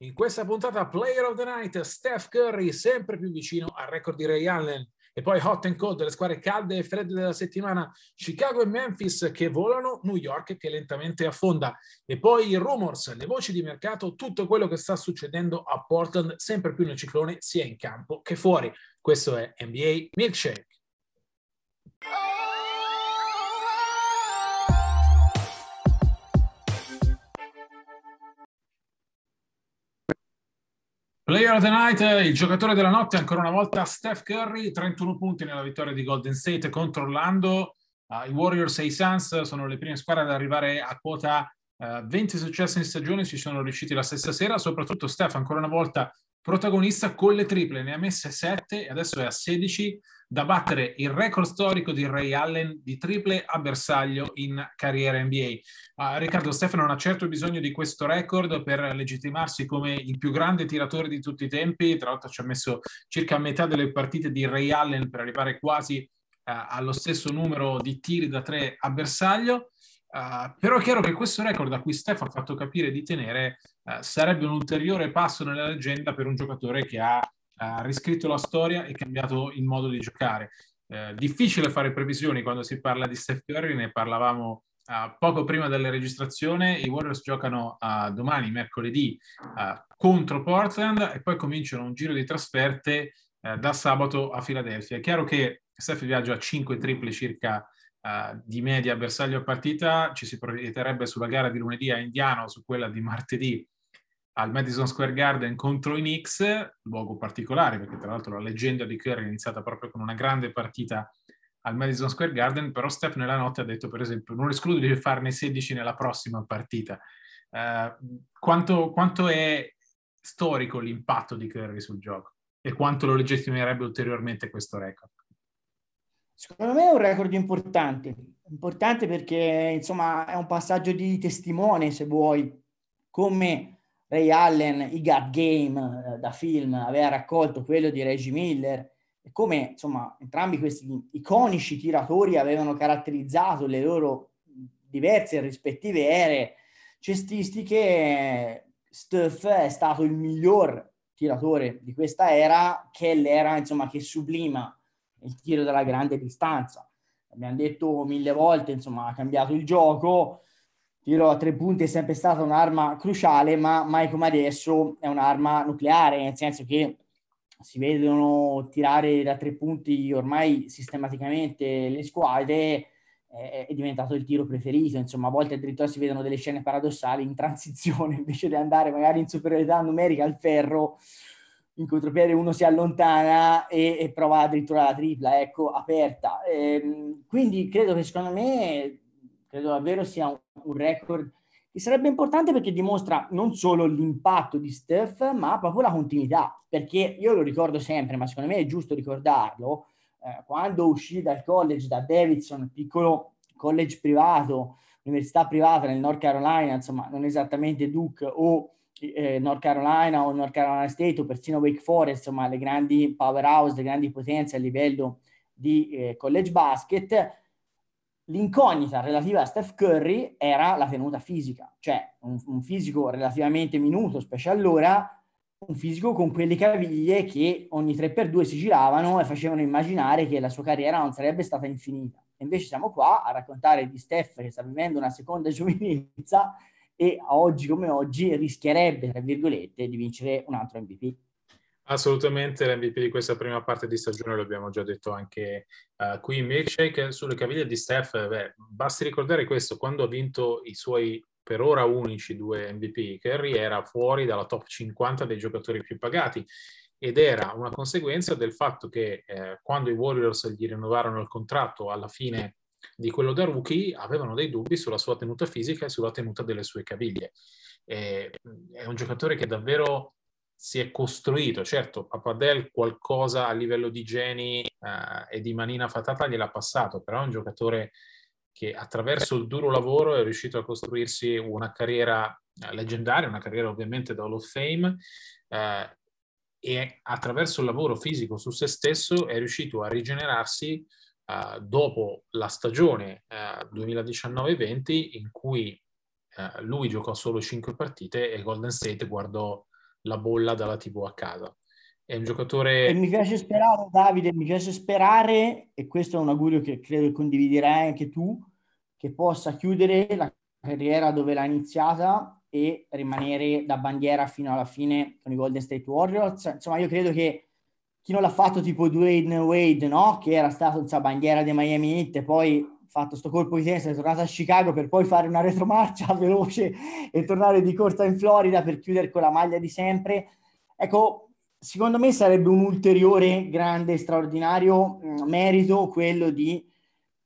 In questa puntata Player of the Night, Steph Curry sempre più vicino al record di Ray Allen. E poi hot and cold, le squadre calde e fredde della settimana, Chicago e Memphis che volano, New York che lentamente affonda. E poi i rumors, le voci di mercato, tutto quello che sta succedendo a Portland, sempre più nel ciclone, sia in campo che fuori. Questo è NBA Milkshake. Player of the Night, il giocatore della notte, ancora una volta Steph Curry, 31 punti nella vittoria di Golden State contro Orlando. Uh, I Warriors e i Suns sono le prime squadre ad arrivare a quota uh, 20 successi in stagione, ci sono riusciti la stessa sera, soprattutto Steph ancora una volta protagonista con le triple, ne ha messe 7 e adesso è a 16 da battere il record storico di Ray Allen di triple a bersaglio in carriera NBA. Uh, Riccardo Stefano non ha certo bisogno di questo record per legittimarsi come il più grande tiratore di tutti i tempi, tra l'altro ci ha messo circa metà delle partite di Ray Allen per arrivare quasi uh, allo stesso numero di tiri da tre a bersaglio. Uh, però è chiaro che questo record a cui Steph ha fatto capire di tenere uh, sarebbe un ulteriore passo nella leggenda per un giocatore che ha, ha riscritto la storia e cambiato il modo di giocare. Uh, difficile fare previsioni quando si parla di Steph Curry, ne parlavamo poco prima della registrazione. I Warriors giocano domani, mercoledì, contro Portland e poi cominciano un giro di trasferte da sabato a Filadelfia. È chiaro che Steph viaggia a 5 triple circa di media bersaglio a partita, ci si proietterebbe sulla gara di lunedì a Indiano, su quella di martedì al Madison Square Garden contro i Knicks, luogo particolare perché tra l'altro la leggenda di Curry è iniziata proprio con una grande partita al Madison Square Garden, però Steph nella notte ha detto per esempio non escludo di farne 16 nella prossima partita. Uh, quanto, quanto è storico l'impatto di Curry sul gioco e quanto lo legittimerebbe ulteriormente questo record? Secondo me è un record importante, importante perché insomma è un passaggio di testimone, se vuoi, come Ray Allen, i God Game eh, da film, aveva raccolto quello di Reggie Miller, e come insomma entrambi questi iconici tiratori avevano caratterizzato le loro diverse rispettive ere cestistiche, Steph è stato il miglior tiratore di questa era, che è l'era insomma che sublima il tiro dalla grande distanza. Abbiamo detto mille volte, insomma, ha cambiato il gioco. Tiro a tre punti è sempre stata un'arma cruciale, ma mai come adesso è un'arma nucleare, nel senso che si vedono tirare da tre punti ormai sistematicamente le squadre, è diventato il tiro preferito. Insomma, a volte addirittura si vedono delle scene paradossali in transizione, invece di andare magari in superiorità numerica al ferro, in contropiede uno si allontana e, e, prova addirittura la tripla, ecco, aperta. Ehm, quindi credo che secondo me, credo davvero sia un, un, record che sarebbe importante perché dimostra non solo l'impatto di Steph, ma proprio la continuità. Perché io lo ricordo sempre, ma secondo me è giusto ricordarlo, eh, quando uscì dal college, da Davidson, piccolo college privato, università privata nel North Carolina, insomma, non esattamente Duke o eh, North Carolina o North Carolina State o persino Wake Forest, insomma le grandi powerhouse, le grandi potenze a livello di eh, college basket, l'incognita relativa a Steph Curry era la tenuta fisica, cioè un, un fisico relativamente minuto, specie allora, un fisico con quelle caviglie che ogni 3x2 si giravano e facevano immaginare che la sua carriera non sarebbe stata infinita. Invece siamo qua a raccontare di Steph che sta vivendo una seconda giovinezza e oggi come oggi rischierebbe, tra virgolette, di vincere un altro MVP. Assolutamente l'MVP di questa prima parte di stagione, lo abbiamo già detto anche uh, qui in Milkshake, sulle caviglie di Steph, beh, basti ricordare questo, quando ha vinto i suoi per ora unici due MVP, Curry era fuori dalla top 50 dei giocatori più pagati ed era una conseguenza del fatto che eh, quando i Warriors gli rinnovarono il contratto alla fine di quello da rookie avevano dei dubbi sulla sua tenuta fisica e sulla tenuta delle sue caviglie. E, è un giocatore che davvero si è costruito. Certo, Papadel qualcosa a livello di geni eh, e di manina fatata gliel'ha passato, però è un giocatore che attraverso il duro lavoro è riuscito a costruirsi una carriera eh, leggendaria, una carriera ovviamente da Hall of Fame, eh, e attraverso il lavoro fisico su se stesso è riuscito a rigenerarsi eh, dopo la stagione eh, 2019-20 in cui eh, lui giocò solo 5 partite e Golden State guardò la bolla dalla TV a casa. È un giocatore... E mi piace sperare, Davide, mi piace sperare, e questo è un augurio che credo condividerai anche tu, che possa chiudere la carriera dove l'ha iniziata e rimanere da bandiera fino alla fine con i Golden State Warriors. Insomma, io credo che chi non l'ha fatto tipo Dwayne Wade, no? Che era stato insomma, bandiera dei Miami Heat e poi fatto sto colpo di tennis, è tornato a Chicago per poi fare una retromarcia veloce e tornare di corsa in Florida per chiudere con la maglia di sempre. Ecco, secondo me sarebbe un ulteriore grande, straordinario mm, merito quello di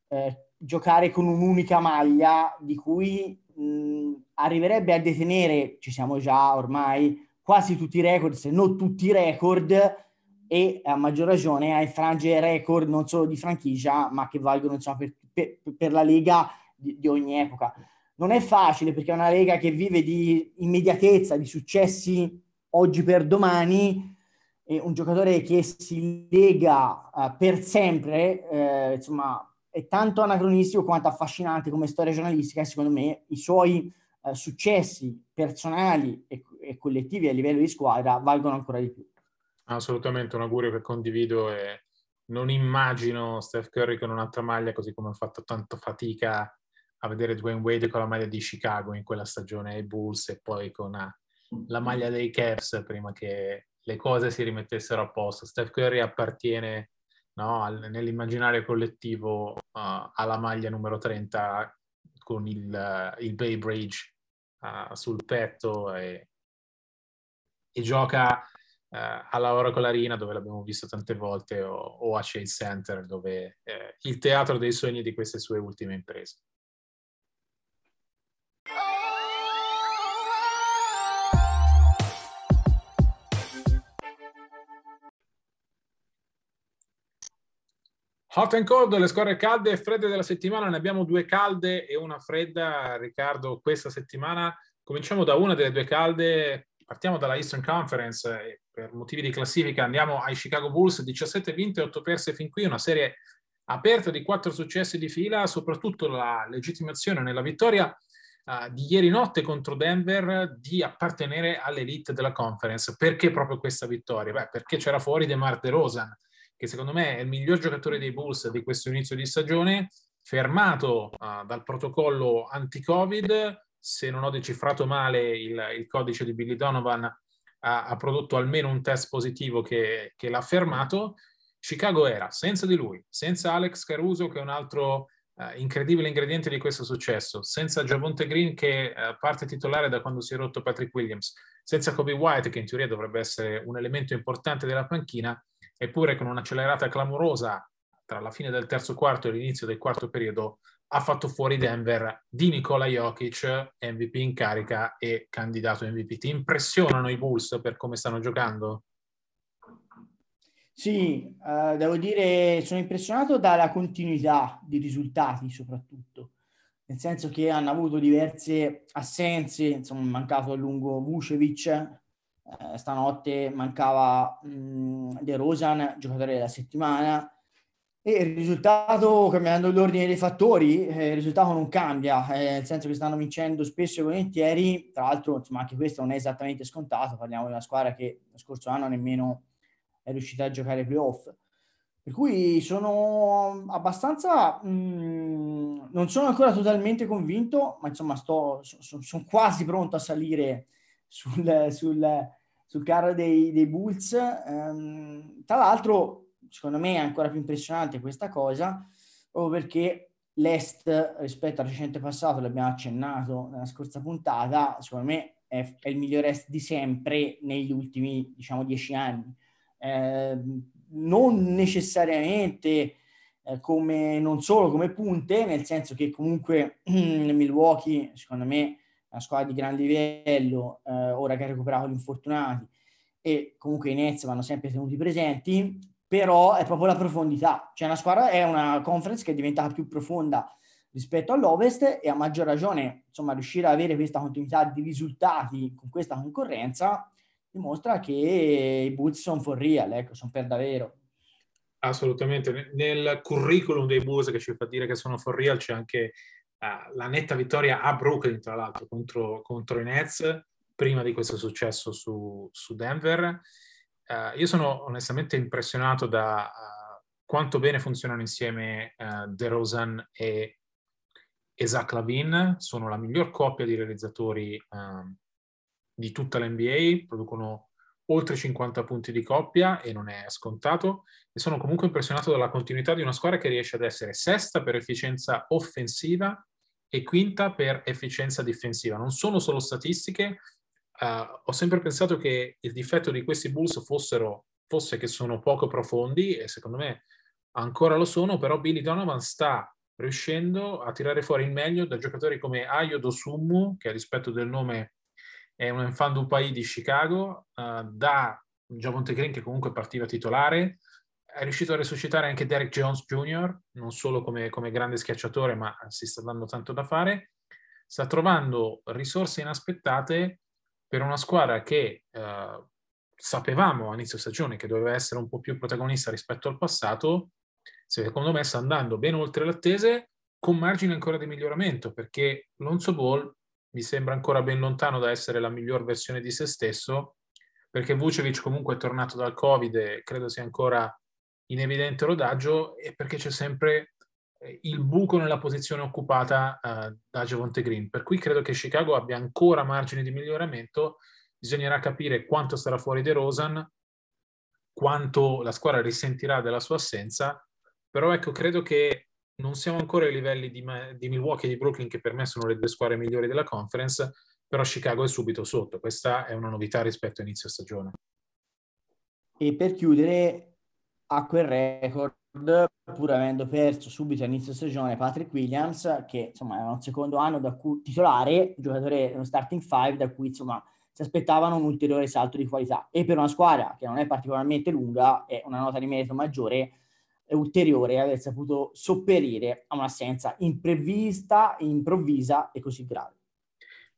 eh, giocare con un'unica maglia di cui mh, mm, arriverebbe a detenere, ci siamo già ormai, quasi tutti i record, se non tutti i record, e a maggior ragione a infrangere record non solo di franchigia, ma che valgono insomma, per, per, per, la Lega di, di, ogni epoca. Non è facile perché è una Lega che vive di immediatezza, di successi oggi per domani, e un giocatore che si lega uh, per sempre, eh, insomma, è tanto anacronistico quanto affascinante come storia giornalistica secondo me i suoi uh, successi personali e, e collettivi a livello di squadra valgono ancora di più. Assolutamente un augurio che condivido e non immagino Steph Curry con un'altra maglia così come ho fatto tanto fatica a vedere Dwayne Wade con la maglia di Chicago in quella stagione ai Bulls e poi con la maglia dei Cavs prima che le cose si rimettessero a posto. Steph Curry appartiene no, nell'immaginario collettivo uh, alla maglia numero 30 con il, uh, il Bay Bridge uh, sul petto e, e gioca eh, alla Oracle Arena dove l'abbiamo visto tante volte o, o a Chase Center dove eh, il teatro dei sogni di queste sue ultime imprese. Hot and cold, le scorre calde e fredde della settimana, ne abbiamo due calde e una fredda, Riccardo, questa settimana. Cominciamo da una delle due calde, partiamo dalla Eastern Conference per motivi di classifica andiamo ai Chicago Bulls, 17 vinte, 8 perse fin qui, una serie aperta di 4 successi di fila, soprattutto la legittimazione nella vittoria uh, di ieri notte contro Denver di appartenere all'elite della conference. Perché proprio questa vittoria? Beh, perché c'era fuori DeMar DeRozan, che secondo me è il miglior giocatore dei Bulls di questo inizio di stagione, fermato uh, dal protocollo anti-Covid, se non ho decifrato male il, il codice di Billy Donovan, ha, ha prodotto almeno un test positivo che, che l'ha fermato. Chicago era senza di lui, senza Alex Caruso che è un altro uh, incredibile ingrediente di questo successo, senza Javonte Green che uh, parte titolare da quando si è rotto Patrick Williams, senza Kobe White che in teoria dovrebbe essere un elemento importante della panchina, eppure con un'accelerata clamorosa tra la fine del terzo quarto e l'inizio del quarto periodo ha fatto fuori Denver di Nikola Jokic, MVP in carica e candidato MVP. Ti impressionano i Bulls per come stanno giocando? Sì, uh, devo dire, sono impressionato dalla continuità di risultati soprattutto, nel senso che hanno avuto diverse assenze, insomma, mancato a lungo Vucevic, eh, stanotte mancava mh, De Rosan, giocatore della settimana, e il risultato, cambiando l'ordine dei fattori, eh, il risultato non cambia, eh, nel senso che stanno vincendo spesso e volentieri, tra l'altro insomma, anche questo non è esattamente scontato, parliamo di una squadra che lo scorso anno nemmeno è riuscita a giocare playoff. Per cui sono abbastanza, mh, mm, non sono ancora totalmente convinto, ma insomma sto, sono, quasi pronto a salire sul, sul sul carro dei, dei Bulls. Um, tra l'altro, secondo me è ancora più impressionante questa cosa, proprio perché l'Est rispetto al recente passato, l'abbiamo accennato nella scorsa puntata, secondo me è, è il miglior Est di sempre negli ultimi, diciamo, dieci anni. Eh, non necessariamente eh, come, non solo come punte, nel senso che comunque Milwaukee, secondo me, è una squadra di gran livello, eh, ora che ha recuperato gli infortunati, e comunque i Nets vanno sempre tenuti presenti, però è proprio la profondità. Cioè una squadra è una conference che è diventata più profonda rispetto all'Ovest e a maggior ragione, insomma, riuscire ad avere questa continuità di risultati con questa concorrenza dimostra che i Bulls sono for real, ecco, sono per davvero. Assolutamente. Nel curriculum dei Bulls che ci fa dire che sono for real c'è anche uh, la netta vittoria a Brooklyn, tra l'altro, contro, contro i Nets, prima di questo successo su, su Denver. Uh, io sono onestamente impressionato da uh, quanto bene funzionano insieme uh, DeRozan e, e Zach Lavin. Sono la miglior coppia di realizzatori uh, di tutta l'NBA, producono oltre 50 punti di coppia e non è scontato. E sono comunque impressionato dalla continuità di una squadra che riesce ad essere sesta per efficienza offensiva e quinta per efficienza difensiva. Non sono solo statistiche, Uh, ho sempre pensato che il difetto di questi Bulls fossero, fosse che sono poco profondi e secondo me ancora lo sono, però Billy Donovan sta riuscendo a tirare fuori il meglio da giocatori come Ayo Dosummu, che a rispetto del nome è un enfant du pays di Chicago, uh, da Javonte Green che comunque partiva titolare, è riuscito a resuscitare anche Derek Jones Jr., non solo come, come grande schiacciatore, ma si sta dando tanto da fare, sta trovando risorse inaspettate per una squadra che eh, sapevamo a inizio stagione che doveva essere un po' più protagonista rispetto al passato, secondo me sta andando ben oltre le attese con margine ancora di miglioramento perché Lonzo Ball mi sembra ancora ben lontano da essere la miglior versione di se stesso perché Vucevic comunque è tornato dal Covid e credo sia ancora in evidente rodaggio e perché c'è sempre il buco nella posizione occupata uh, da Javonte Green. Per cui credo che Chicago abbia ancora margini di miglioramento. Bisognerà capire quanto starà fuori De Rosan, quanto la squadra risentirà della sua assenza. Però ecco, credo che non siamo ancora ai livelli di, di Milwaukee e di Brooklyn, che per me sono le due squadre migliori della conference, però Chicago è subito sotto. Questa è una novità rispetto a inizio stagione. E per chiudere, a quel record pur avendo perso subito all'inizio stagione Patrick Williams, che insomma era un secondo anno da cui titolare, giocatore uno starting five, da cui insomma si aspettavano un ulteriore salto di qualità. E per una squadra che non è particolarmente lunga, è una nota di merito maggiore e ulteriore aver saputo sopperire a un'assenza imprevista, improvvisa e così grave.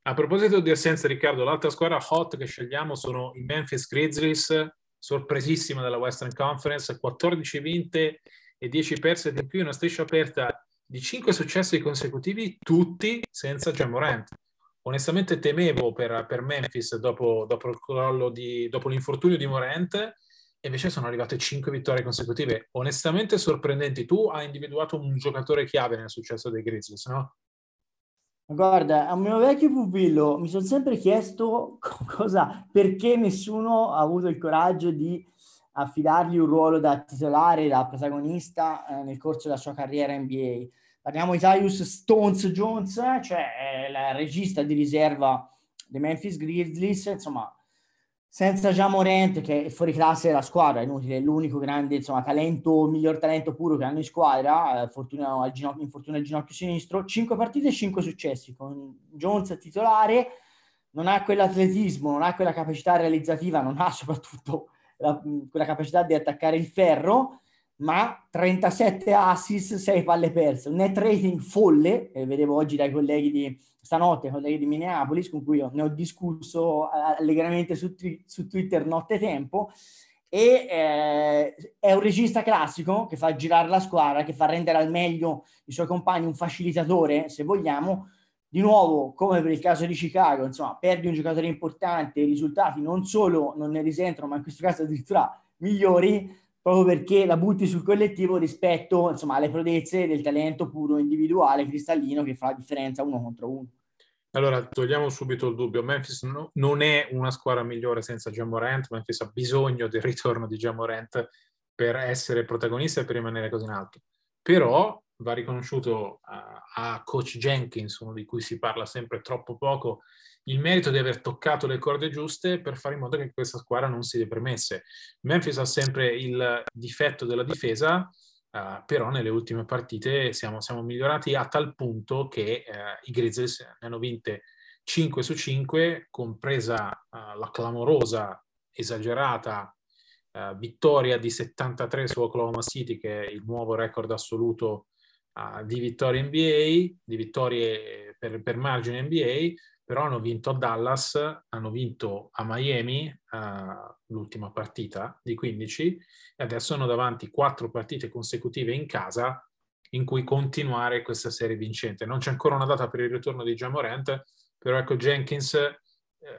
A proposito di assenza, Riccardo, l'altra squadra hot che scegliamo sono i Memphis Grizzlies sorpresissima della Western Conference, 14 vinte e 10 perse di più, una striscia aperta di 5 successi consecutivi, tutti senza Jamorant. Onestamente temevo per, per Memphis dopo, dopo, di, dopo, l'infortunio di Morant, e invece sono arrivate 5 vittorie consecutive, onestamente sorprendenti. Tu hai individuato un giocatore chiave nel successo dei Grizzlies, no? Guarda, a mio vecchio pupillo mi sono sempre chiesto cosa, perché nessuno ha avuto il coraggio di affidargli un ruolo da titolare, da protagonista eh, nel corso della sua carriera NBA. Parliamo di Tyus Stones Jones, cioè il regista di riserva dei Memphis Grizzlies, insomma, senza già Morente che è fuori classe della squadra, è inutile, è l'unico grande insomma, talento, miglior talento puro che hanno in squadra, eh, fortuna ginocchio, infortunio al ginocchio sinistro, 5 partite e 5 successi, con Jones titolare, non ha quell'atletismo, non ha quella capacità realizzativa, non ha soprattutto la, quella capacità di attaccare il ferro, ma 37 assist, 6 palle perse, un net rating folle, eh, vedevo oggi dai colleghi di stanotte, colleghi di Minneapolis, con cui ne ho discusso eh, allegramente su, su Twitter notte tempo, e eh, è un regista classico che fa girare la squadra, che fa rendere al meglio i suoi compagni un facilitatore, se vogliamo, di nuovo, come per il caso di Chicago, insomma, perdi un giocatore importante, i risultati non solo non ne risentono, ma in questo caso addirittura migliori, proprio perché la butti sul collettivo rispetto insomma, alle prodezze del talento puro individuale cristallino che fa la differenza uno contro uno. Allora, togliamo subito il dubbio. Memphis no, non è una squadra migliore senza Jamorant. Memphis ha bisogno del ritorno di Jamorant per essere protagonista e per rimanere così in alto. Però va riconosciuto a, a coach Jenkins, uno di cui si parla sempre troppo poco, il merito di aver toccato le corde giuste per fare in modo che questa squadra non si deprimesse. Memphis ha sempre il difetto della difesa, uh, però nelle ultime partite siamo, siamo, migliorati a tal punto che uh, i Grizzlies ne hanno vinte 5 su 5, compresa uh, la clamorosa, esagerata vittoria di 73 su Oklahoma City, che è il nuovo record assoluto di vittorie NBA, di vittorie per, per margine NBA, però hanno vinto a Dallas, hanno vinto a Miami uh, l'ultima partita di 15 e adesso hanno davanti quattro partite consecutive in casa in cui continuare questa serie vincente. Non c'è ancora una data per il ritorno di Jamorant, però ecco Jenkins eh,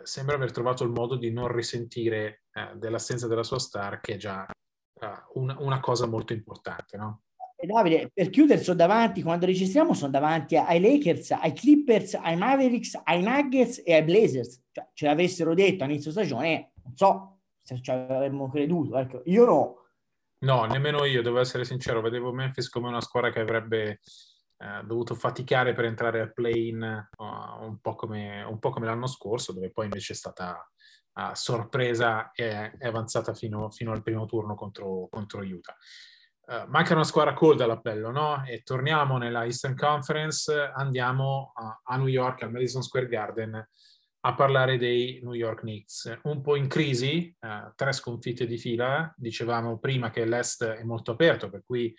sembra aver trovato il modo di non risentire eh, dell'assenza della sua star, che è già uh, una, una cosa molto importante, no? Davide, per chiudere, sono davanti, quando registriamo, sono davanti ai Lakers, ai Clippers, ai Mavericks, ai Nuggets e ai Blazers. Cioè, ce l'avessero detto a inizio stagione, non so se ci avremmo creduto. Ecco, io no. No, nemmeno io, devo essere sincero, vedevo Memphis come una squadra che avrebbe eh, dovuto faticare per entrare al play-in uh, un, po come, un, po come, l'anno scorso, dove poi invece è stata uh, sorpresa e è avanzata fino, fino, al primo turno contro, contro Utah. Uh, manca una squadra cold all'appello, no? E torniamo nella Eastern Conference, andiamo a, a, New York, al Madison Square Garden, a parlare dei New York Knicks. Un po' in crisi, uh, tre sconfitte di fila, dicevamo prima che l'Est è molto aperto, per cui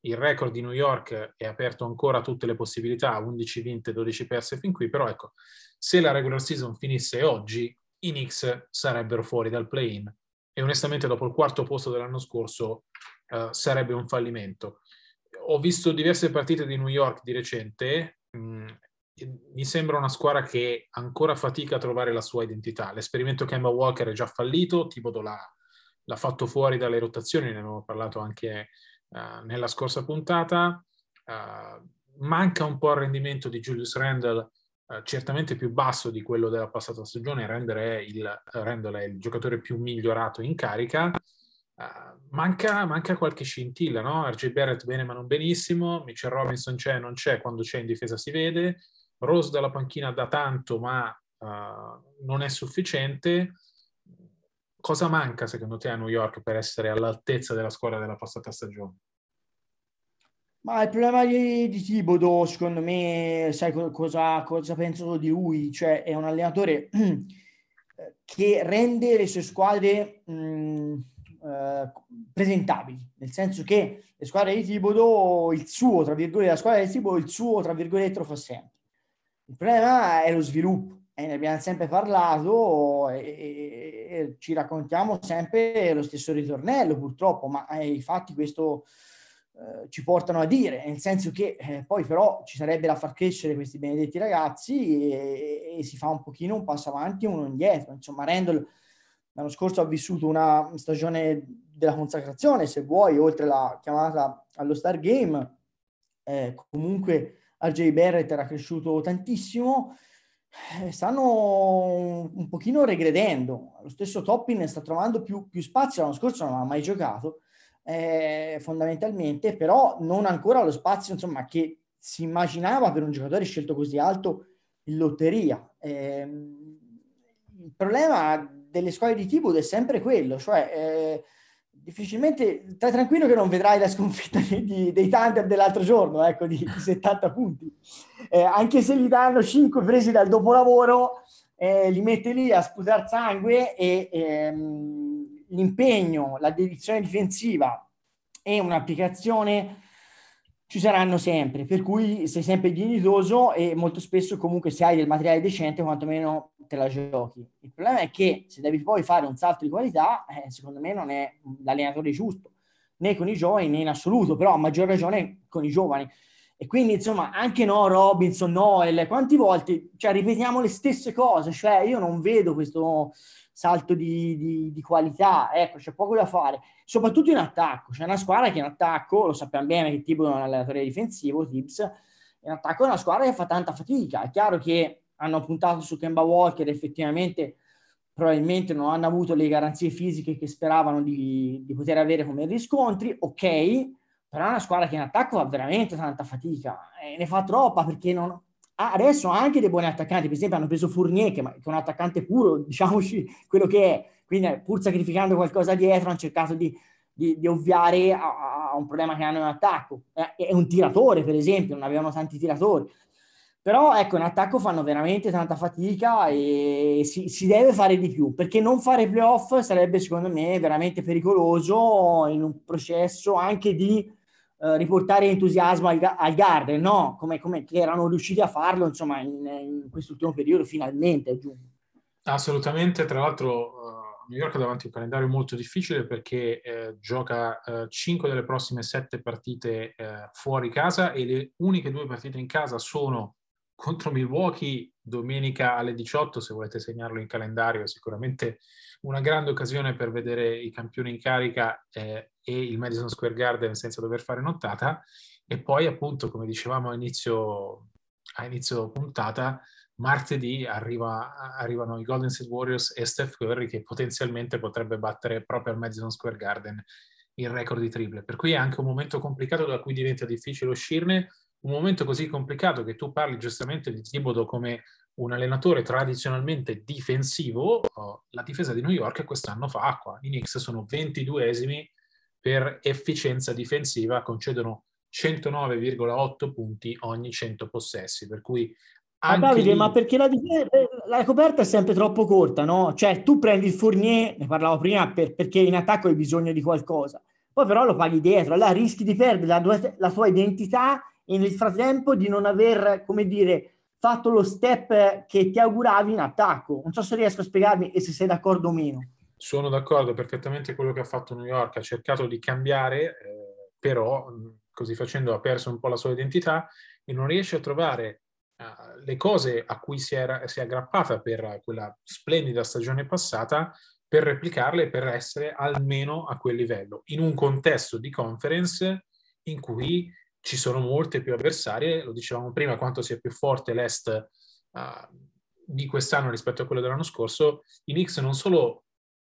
il record di New York è aperto ancora a tutte le possibilità, 11 vinte, 12 perse fin qui, però ecco, se la regular season finisse oggi, i Knicks sarebbero fuori dal play-in e onestamente dopo il quarto posto dell'anno scorso uh, sarebbe un fallimento. Ho visto diverse partite di New York di recente, mh, mm, mi sembra una squadra che ancora fatica a trovare la sua identità. L'esperimento Kemba Walker è già fallito, Tibodo l'ha, l'ha fatto fuori dalle rotazioni, ne abbiamo parlato anche uh, nella scorsa puntata. Uh, manca un po' il rendimento di Julius Randle eh, certamente più basso di quello della passata stagione, Randall è il, Randall è il giocatore più migliorato in carica. Uh, manca, manca, qualche scintilla, no? RJ Barrett bene ma non benissimo, Mitchell Robinson c'è, non c'è, quando c'è in difesa si vede, Rose dalla panchina da tanto ma uh, non è sufficiente. Cosa manca secondo te a New York per essere all'altezza della squadra della passata stagione? Ma il problema di, di Tibodo, secondo me, sai cosa, cosa penso di lui? Cioè, è un allenatore che rende le sue squadre mh, mm, eh, presentabili, nel senso che le squadre di Tibodo, il suo, tra virgolette, la squadra di Tibodo, il suo, tra virgolette, lo fa sempre. Il problema è lo sviluppo, e ne abbiamo sempre parlato e, e, e ci raccontiamo sempre lo stesso ritornello, purtroppo, ma eh, infatti questo eh, ci portano a dire, nel senso che eh, poi però ci sarebbe da far crescere questi benedetti ragazzi e, e, si fa un pochino un passo avanti e uno indietro. Insomma, Randall l'anno scorso ha vissuto una stagione della consacrazione, se vuoi, oltre la chiamata allo Star Game. Eh, comunque RJ Barrett era cresciuto tantissimo. Eh, stanno un, pochino regredendo. Lo stesso Toppin sta trovando più, più spazio. L'anno scorso non ha mai giocato eh, fondamentalmente, però non ancora lo spazio insomma, che si immaginava per un giocatore scelto così alto in lotteria. Eh, il problema delle squadre di Tibud è sempre quello, cioè eh, difficilmente, stai tranquillo che non vedrai la sconfitta di, dei Thunder dell'altro giorno, ecco, di, di 70 punti. Eh, anche se gli danno 5 presi dal dopolavoro, eh, li mette lì a sputare sangue e ehm, l'impegno, la dedizione difensiva e un'applicazione ci saranno sempre, per cui sei sempre dignitoso e molto spesso comunque se hai del materiale decente quantomeno te la giochi. Il problema è che se devi poi fare un salto di qualità, eh, secondo me non è l'allenatore giusto, né con i giovani né in assoluto, però a maggior ragione con i giovani. E quindi, insomma, anche no, Robinson, Noel, quanti volte cioè, ripetiamo le stesse cose? Cioè, io non vedo questo, salto di, di, di, qualità, ecco, c'è poco da fare, soprattutto in attacco. C'è una squadra che in attacco, lo sappiamo bene che Tibo è un allenatore difensivo, Tibbs, in attacco è una squadra che fa tanta fatica. È chiaro che hanno puntato su Kemba Walker, effettivamente probabilmente non hanno avuto le garanzie fisiche che speravano di, di poter avere come riscontri, ok, però è una squadra che in attacco fa veramente tanta fatica e ne fa troppa perché non, adesso ha anche dei buoni attaccanti, per esempio hanno preso Fournier che, è un attaccante puro, diciamoci quello che è, quindi pur sacrificando qualcosa dietro hanno cercato di, di, di ovviare a, a, un problema che hanno in attacco. È, è un tiratore per esempio, non avevano tanti tiratori. Però ecco, in attacco fanno veramente tanta fatica e si, si, deve fare di più, perché non fare playoff sarebbe secondo me veramente pericoloso in un processo anche di eh, riportare entusiasmo al, al Garden, no? Come, come, erano riusciti a farlo insomma in, in quest'ultimo periodo finalmente aggiungo. Assolutamente, tra l'altro uh, New York ha davanti un calendario molto difficile perché eh, gioca uh, 5 delle prossime 7 partite uh, fuori casa e le uniche due partite in casa sono contro Milwaukee domenica alle 18, se volete segnarlo in calendario, è sicuramente una grande occasione per vedere i campioni in carica eh, e il Madison Square Garden senza dover fare nottata. E poi, appunto, come dicevamo a inizio, a inizio puntata, martedì arriva, arrivano i Golden State Warriors e Steph Curry che potenzialmente potrebbe battere proprio al Madison Square Garden il record di triple. Per cui è anche un momento complicato da cui diventa difficile uscirne, un momento così complicato che tu parli giustamente di Thibodeau come un allenatore tradizionalmente difensivo, oh, la difesa di New York quest'anno fa acqua. I Knicks sono 22esimi per efficienza difensiva, concedono 109,8 punti ogni 100 possessi, per cui ma Davide, lì... ma perché la, la, coperta è sempre troppo corta, no? Cioè tu prendi il Fournier, ne parlavo prima, per, perché in attacco hai bisogno di qualcosa, poi però lo paghi dietro, allora rischi di perdere la, tua, la tua identità nel frattempo di non aver, come dire, fatto lo step che ti auguravi in attacco. Non so se riesco a spiegarmi e se sei d'accordo o meno. Sono d'accordo perfettamente quello che ha fatto New York, ha cercato di cambiare, eh, però così facendo ha perso un po' la sua identità e non riesce a trovare uh, le cose a cui si, era, si è aggrappata per quella splendida stagione passata per replicarle per essere almeno a quel livello, in un contesto di conference in cui ci sono molte più avversarie, lo dicevamo prima, quanto sia più forte l'Est uh, di quest'anno rispetto a quello dell'anno scorso, i Knicks non solo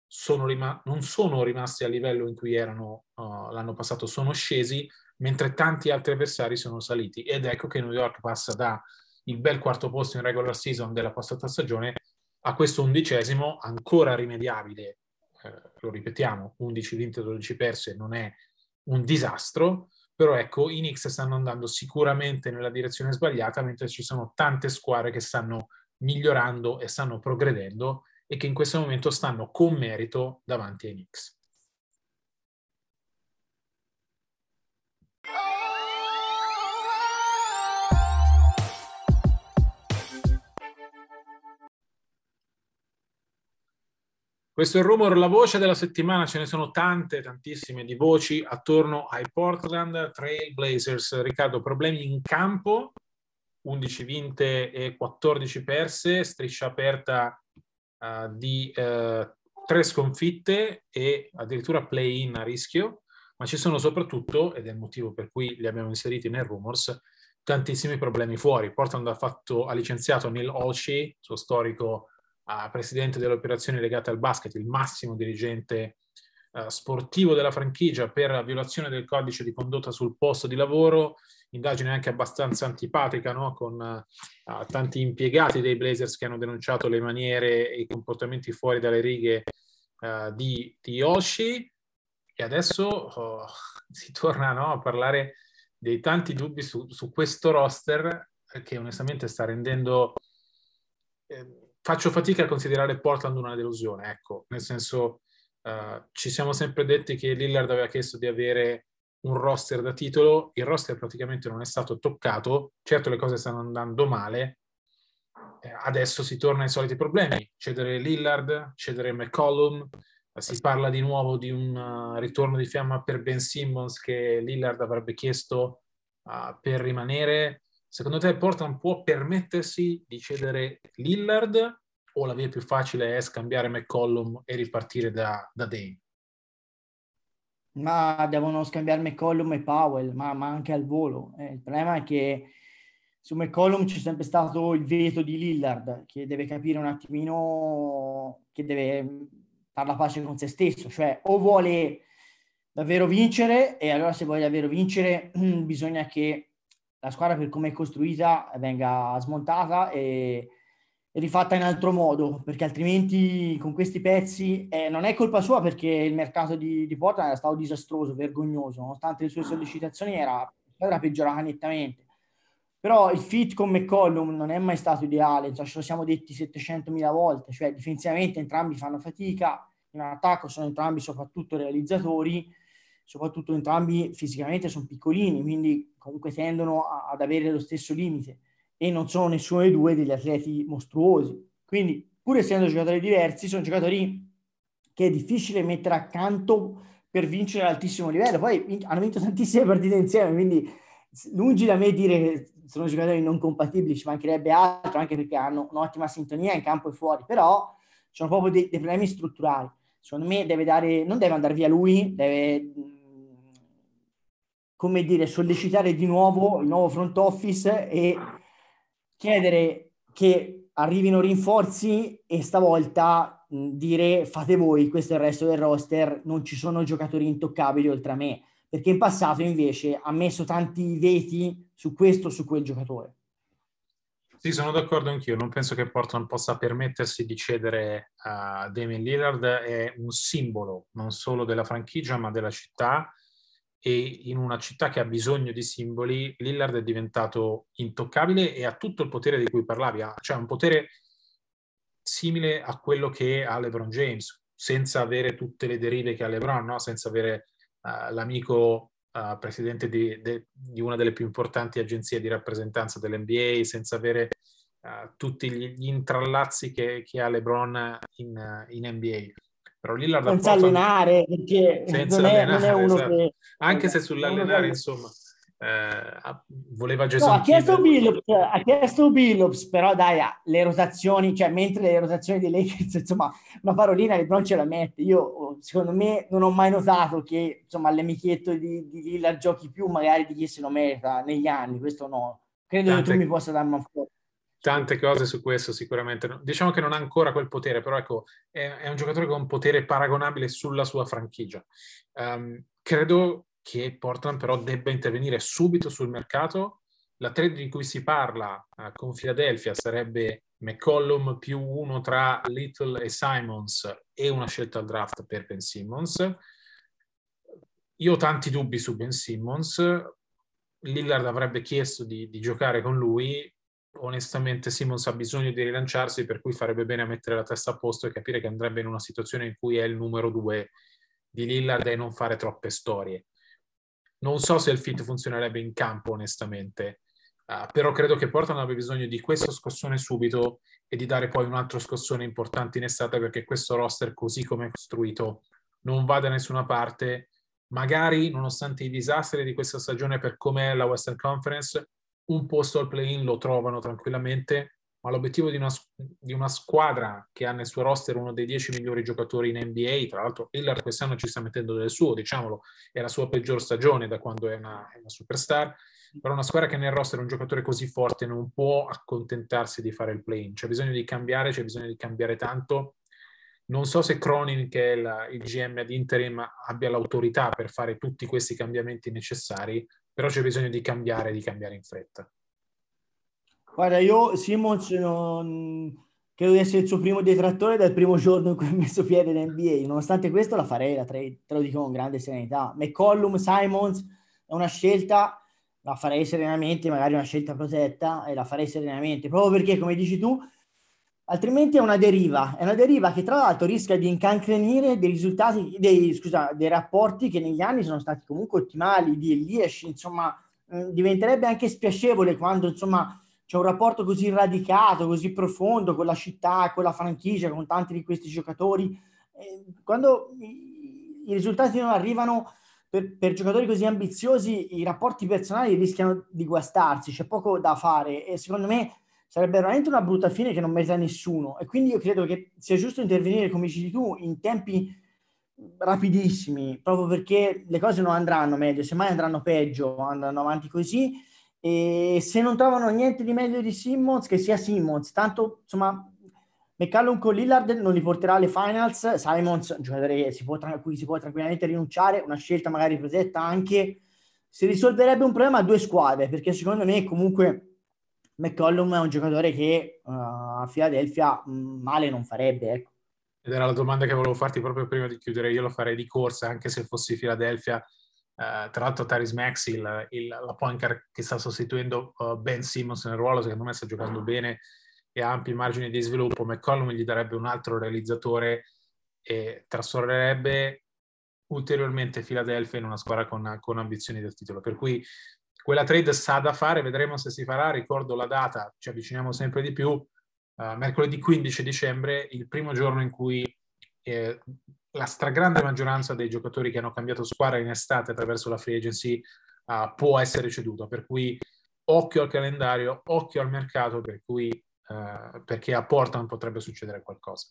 sono, rima- non sono rimasti a livello in cui erano uh, l'anno passato, sono scesi, mentre tanti altri avversari sono saliti. Ed ecco che New York passa da il bel quarto posto in regular season della passata stagione a questo undicesimo ancora rimediabile. Eh, lo ripetiamo, 11 vinte, 12 perse non è un disastro, però ecco, i Knicks stanno andando sicuramente nella direzione sbagliata, mentre ci sono tante squadre che stanno migliorando e stanno progredendo e che in questo momento stanno con merito davanti ai Knicks. Questo è il rumor, la voce della settimana, ce ne sono tante, tantissime di voci attorno ai Portland Trail Blazers. Riccardo, problemi in campo, 11 vinte e 14 perse, striscia aperta uh, di uh, tre sconfitte e addirittura play-in a rischio, ma ci sono soprattutto, ed è il motivo per cui li abbiamo inseriti nel rumors, tantissimi problemi fuori. Portland ha, fatto, ha licenziato Neil Olshey, suo storico presidente delle operazioni legate al basket, il massimo dirigente uh, sportivo della franchigia per violazione del codice di condotta sul posto di lavoro, indagine anche abbastanza antipatica, no? con uh, tanti impiegati dei Blazers che hanno denunciato le maniere e i comportamenti fuori dalle righe uh, di, di Oshi. E adesso oh, si torna no, a parlare dei tanti dubbi su, su questo roster che onestamente sta rendendo... Eh, faccio fatica a considerare Portland una delusione, ecco, nel senso uh, ci siamo sempre detti che Lillard aveva chiesto di avere un roster da titolo, il roster praticamente non è stato toccato, certo le cose stanno andando male, eh, adesso si torna ai soliti problemi, cedere Lillard, cedere McCollum, si parla di nuovo di un ritorno di fiamma per Ben Simmons che Lillard avrebbe chiesto uh, per rimanere, Secondo te Portland può permettersi di cedere Lillard o la via più facile è scambiare McCollum e ripartire da, da Dane? Ma devono scambiare McCollum e Powell, ma, ma anche al volo. Eh, il problema è che su McCollum c'è sempre stato il veto di Lillard che deve capire un attimino che deve fare la pace con se stesso, cioè o vuole davvero vincere e allora se vuole davvero vincere bisogna che la squadra per come è costruita venga smontata e, e rifatta in altro modo perché altrimenti con questi pezzi eh, non è colpa sua perché il mercato di, di Portland era stato disastroso, vergognoso, nonostante le sue sollecitazioni era, era peggiorata nettamente. Però il fit con McCollum non è mai stato ideale, cioè ce lo siamo detti 700.000 volte, cioè difensivamente entrambi fanno fatica, in attacco sono entrambi soprattutto realizzatori, soprattutto entrambi fisicamente sono piccolini, quindi comunque tendono a, ad avere lo stesso limite e non sono nessuno dei due degli atleti mostruosi. Quindi pur essendo giocatori diversi, sono giocatori che è difficile mettere accanto per vincere ad altissimo livello. Poi hanno vinto tantissime partite insieme, quindi lungi da me dire che sono giocatori non compatibili, ci mancherebbe altro, anche perché hanno un'ottima sintonia in campo e fuori, però sono proprio dei, dei problemi strutturali. Secondo me deve dare, non deve andare via lui, deve, come dire, sollecitare di nuovo il nuovo front office e chiedere che arrivino rinforzi e stavolta dire fate voi, questo è il resto del roster, non ci sono giocatori intoccabili oltre a me perché in passato invece ha messo tanti veti su questo o su quel giocatore. Sì, sono d'accordo anch'io. Non penso che Portland possa permettersi di cedere a Damien Lillard. È un simbolo non solo della franchigia, ma della città. E in una città che ha bisogno di simboli, Lillard è diventato intoccabile e ha tutto il potere di cui parlavi. Cioè, un potere simile a quello che ha LeBron James, senza avere tutte le derive che ha LeBron, no? senza avere uh, l'amico uh, presidente di, de, di, una delle più importanti agenzie di rappresentanza dell'NBA, senza avere uh, tutti gli, intrallazzi che, che, ha LeBron in, in NBA. Però Lillard senza allenare, perché senza non, è, allenare, non è uno esatto. che... Anche se sull'allenare, insomma, eh, voleva Jason no, ha chiesto, Billups, ha chiesto Billups, però dai, le rotazioni, cioè mentre le rotazioni dei Lakers, insomma, una parolina LeBron ce la mette. Io, secondo me, non ho mai notato che, insomma, l'amichietto di, di Lillard giochi più magari di chi se lo merita negli anni, questo no. Credo tante, che tu mi possa darmi un po'. Tante cose su questo sicuramente. Diciamo che non ha ancora quel potere, però ecco, è, è un giocatore con un potere paragonabile sulla sua franchigia. Um, credo che Portland però debba intervenire subito sul mercato. La trade di cui si parla uh, con Philadelphia sarebbe McCollum più uno tra Little e Simons e una scelta al draft per Ben Simmons. Io ho tanti dubbi su Ben Simmons. Lillard avrebbe chiesto di, di giocare con lui. Onestamente Simmons ha bisogno di rilanciarsi, per cui farebbe bene a mettere la testa a posto e capire che andrebbe in una situazione in cui è il numero due di Lillard e non fare troppe storie. Non so se il fit funzionerebbe in campo, onestamente, uh, però credo che Portland abbia bisogno di questo scossone subito e di dare poi un altro scossone importante in estate perché questo roster, così come è costruito, non va da nessuna parte. Magari, nonostante i disastri di questa stagione per com'è la Western Conference, un posto al play-in lo trovano tranquillamente, ma l'obiettivo di una, di una, squadra che ha nel suo roster uno dei dieci migliori giocatori in NBA, tra l'altro Hillard quest'anno ci sta mettendo del suo, diciamolo, è la sua peggior stagione da quando è una, è una superstar, però una squadra che nel roster un giocatore così forte non può accontentarsi di fare il play-in, c'è bisogno di cambiare, c'è bisogno di cambiare tanto. Non so se Cronin, che è la, il GM ad interim, abbia l'autorità per fare tutti questi cambiamenti necessari, però c'è bisogno di cambiare, di cambiare in fretta. Guarda, io Simmons non... credo di essere il suo primo detrattore dal primo giorno in cui ha messo piede in NBA. Nonostante questo la farei, la trade, te lo dico con grande serenità. McCollum, Simons è una scelta, la farei serenamente, magari una scelta protetta e la farei serenamente, proprio perché, come dici tu, altrimenti è una deriva, è una deriva che tra l'altro rischia di incancrenire dei risultati, dei, scusa, dei rapporti che negli anni sono stati comunque ottimali, di Elias, insomma, diventerebbe anche spiacevole quando, insomma, c'è un rapporto così radicato, così profondo con la città, con la franchigia, con tanti di questi giocatori. quando i, i, risultati non arrivano per, per, giocatori così ambiziosi, i rapporti personali rischiano di guastarsi, c'è poco da fare e secondo me sarebbe veramente una brutta fine che non merita nessuno. E quindi io credo che sia giusto intervenire, come dici tu, in tempi rapidissimi, proprio perché le cose non andranno meglio, semmai andranno peggio, andranno avanti così e se non trovano niente di meglio di Simmons, che sia Simmons, tanto insomma McCallum con Lillard non li porterà alle finals, Simons un giocatore si può, a cui si può tranquillamente rinunciare, una scelta magari protetta anche, si risolverebbe un problema a due squadre, perché secondo me comunque McCollum è un giocatore che uh, a Philadelphia mm, male non farebbe, ecco. Ed era la domanda che volevo farti proprio prima di chiudere, io lo farei di corsa anche se fossi Philadelphia, uh, tra l'altro Taris Maxi, il, il, la point che sta sostituendo uh, Ben Simmons nel ruolo, secondo me sta giocando bene, e ha ampi margini di sviluppo, McCollum gli darebbe un altro realizzatore e trasformerebbe ulteriormente Philadelphia in una squadra con, con ambizioni del titolo. Per cui quella trade sa da fare, vedremo se si farà. Ricordo la data, ci avviciniamo sempre di più. Uh, mercoledì 15 dicembre, il primo giorno in cui eh, la stragrande maggioranza dei giocatori che hanno cambiato squadra in estate attraverso la free agency uh, può essere ceduto. Per cui occhio al calendario, occhio al mercato, per cui eh, perché a Portland potrebbe succedere qualcosa.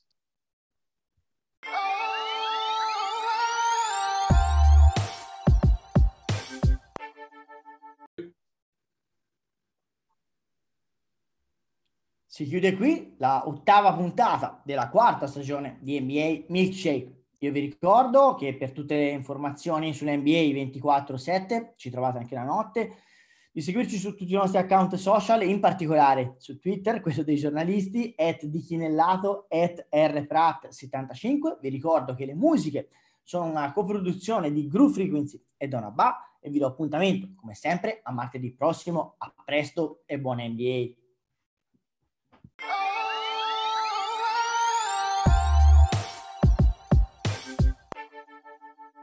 Si chiude qui la ottava puntata della quarta stagione di NBA Milkshake. Io vi ricordo che per tutte le informazioni sull'NBA 24-7 ci trovate anche la notte di seguirci su tutti i nostri account social, in particolare su Twitter, questo dei giornalisti, at dichinellato, at rprat75. Vi ricordo che le musiche sono una coproduzione di Groove Frequency e Donabà e vi do appuntamento, come sempre, a martedì prossimo. A presto e buona NBA!